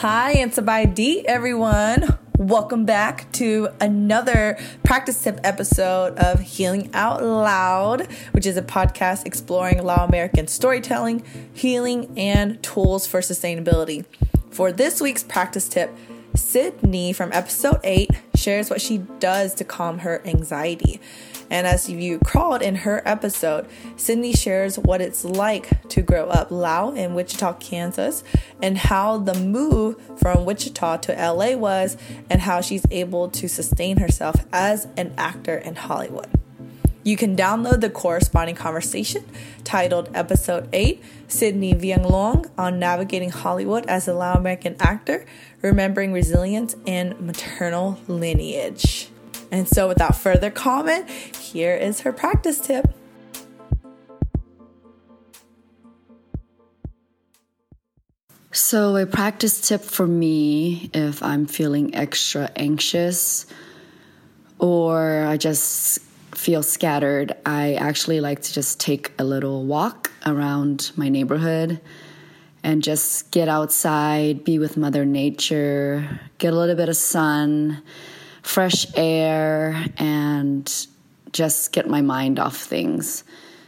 Hi, it's D, everyone. Welcome back to another practice tip episode of Healing Out Loud, which is a podcast exploring Lao American storytelling, healing, and tools for sustainability. For this week's practice tip, Sydney from episode 8 shares what she does to calm her anxiety. And as you crawled in her episode, Sydney shares what it's like to grow up Lao in Wichita, Kansas, and how the move from Wichita to LA was, and how she's able to sustain herself as an actor in Hollywood. You can download the corresponding conversation titled Episode 8 Sydney Vieng Long on Navigating Hollywood as a Lao American Actor, Remembering Resilience and Maternal Lineage. And so, without further comment, here is her practice tip. So, a practice tip for me if I'm feeling extra anxious or I just feel scattered, I actually like to just take a little walk around my neighborhood and just get outside, be with Mother Nature, get a little bit of sun fresh air and just get my mind off things.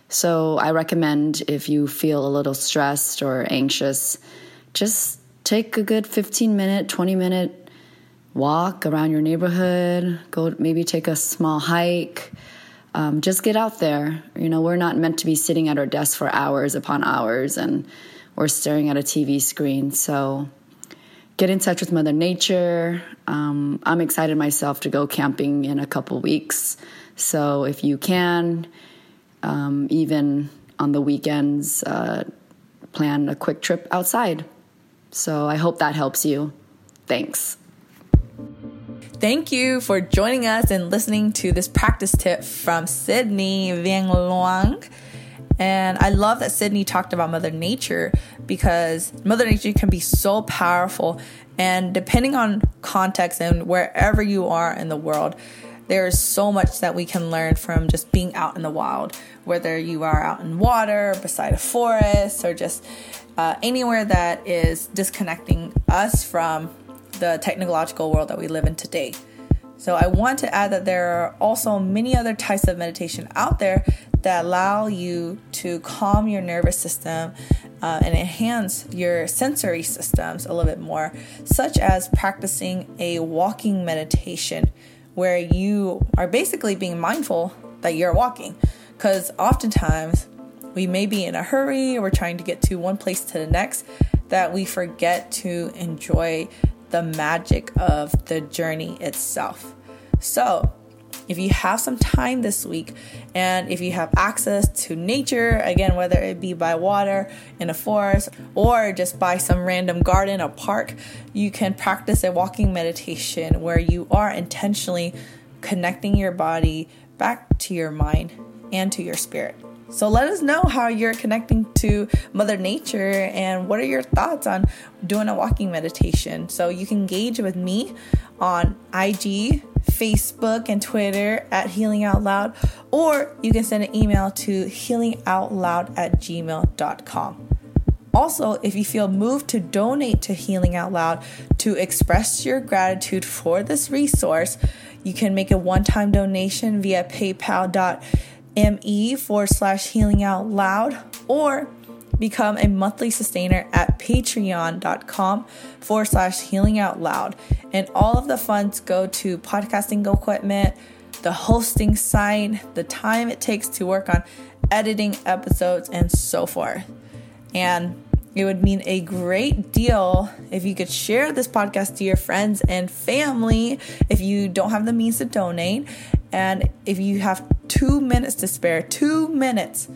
So I recommend if you feel a little stressed or anxious, just take a good 15 minute, 20 minute walk around your neighborhood, go maybe take a small hike. Um, just get out there. You know, we're not meant to be sitting at our desk for hours upon hours and or staring at a TV screen. So get in touch with Mother Nature. Um, I'm excited myself to go camping in a couple weeks. So if you can, um, even on the weekends, uh, plan a quick trip outside. So I hope that helps you. Thanks. Thank you for joining us and listening to this practice tip from Sydney Vieng Luang. And I love that Sydney talked about Mother Nature because Mother Nature can be so powerful. And depending on context and wherever you are in the world, there is so much that we can learn from just being out in the wild, whether you are out in water, beside a forest, or just uh, anywhere that is disconnecting us from the technological world that we live in today. So, I want to add that there are also many other types of meditation out there that allow you to calm your nervous system uh, and enhance your sensory systems a little bit more, such as practicing a walking meditation where you are basically being mindful that you're walking. Because oftentimes we may be in a hurry or we're trying to get to one place to the next that we forget to enjoy the magic of the journey itself. So, if you have some time this week and if you have access to nature, again, whether it be by water in a forest or just by some random garden or park, you can practice a walking meditation where you are intentionally connecting your body back to your mind and to your spirit. So let us know how you're connecting to Mother Nature and what are your thoughts on doing a walking meditation. So you can engage with me on IG Facebook and Twitter at Healing Out Loud, or you can send an email to healingoutloud at gmail.com. Also, if you feel moved to donate to Healing Out Loud to express your gratitude for this resource, you can make a one time donation via paypal.me forward slash healing out loud or become a monthly sustainer at patreon.com forward slash healing out loud. And all of the funds go to podcasting equipment, the hosting site, the time it takes to work on editing episodes, and so forth. And it would mean a great deal if you could share this podcast to your friends and family if you don't have the means to donate. And if you have two minutes to spare, two minutes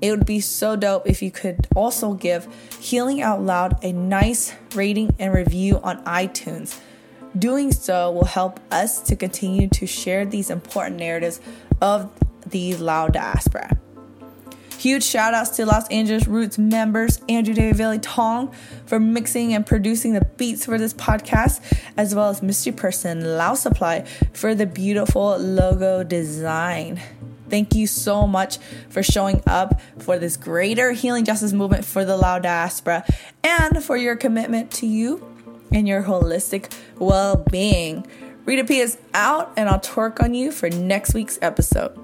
it would be so dope if you could also give Healing Out Loud a nice rating and review on iTunes. Doing so will help us to continue to share these important narratives of the Lao diaspora. Huge shout outs to Los Angeles Roots members Andrew David Tong for mixing and producing the beats for this podcast, as well as Mystery Person Lao Supply for the beautiful logo design. Thank you so much for showing up for this greater healing justice movement for the Lao diaspora and for your commitment to you and your holistic well being. Rita P is out, and I'll twerk on you for next week's episode.